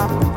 Bye.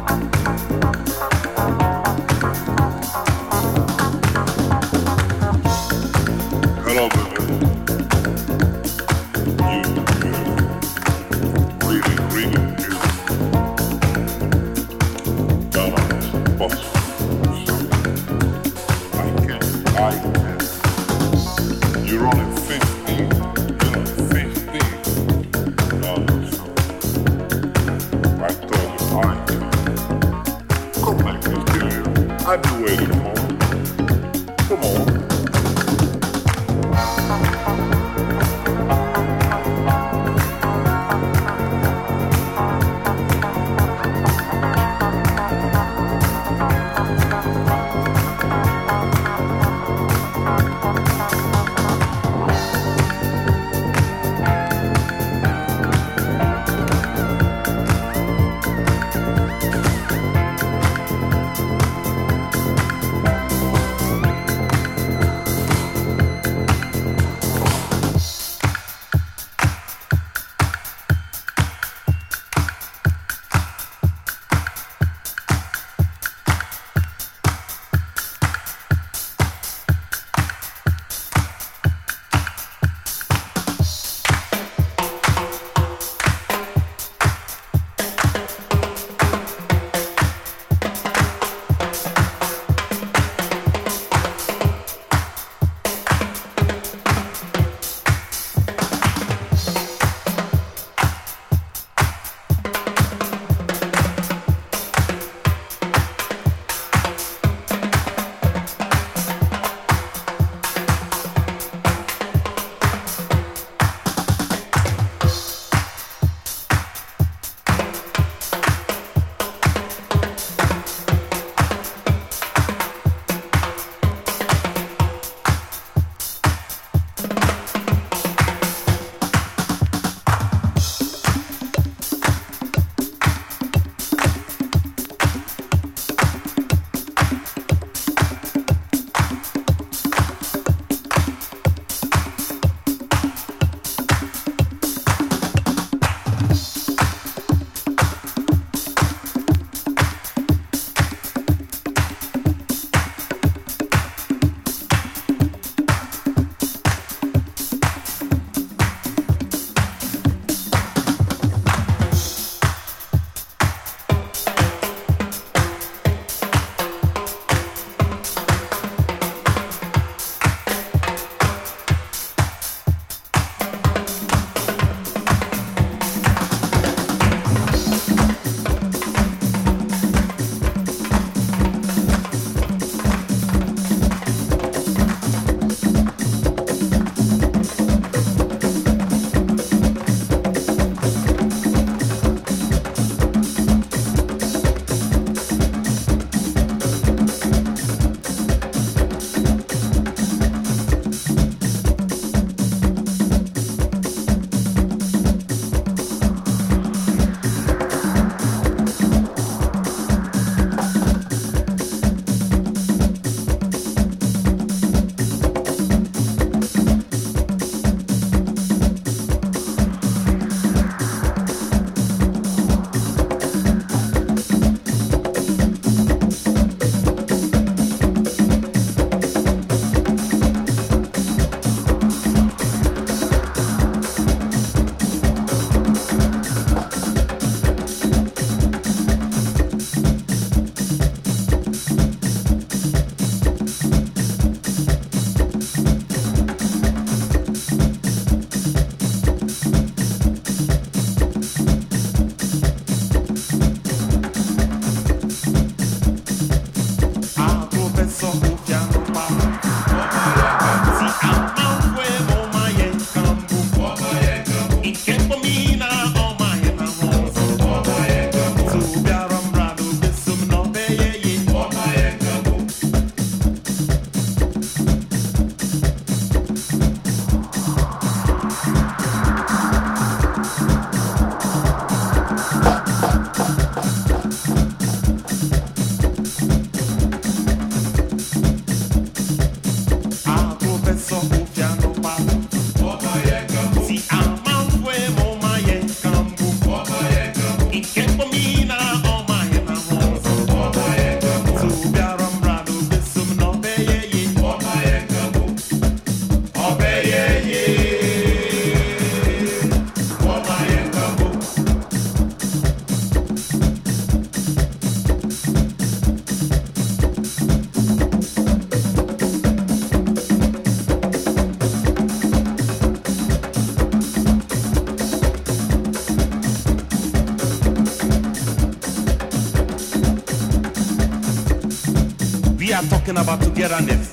Talking about togetherness. Igwa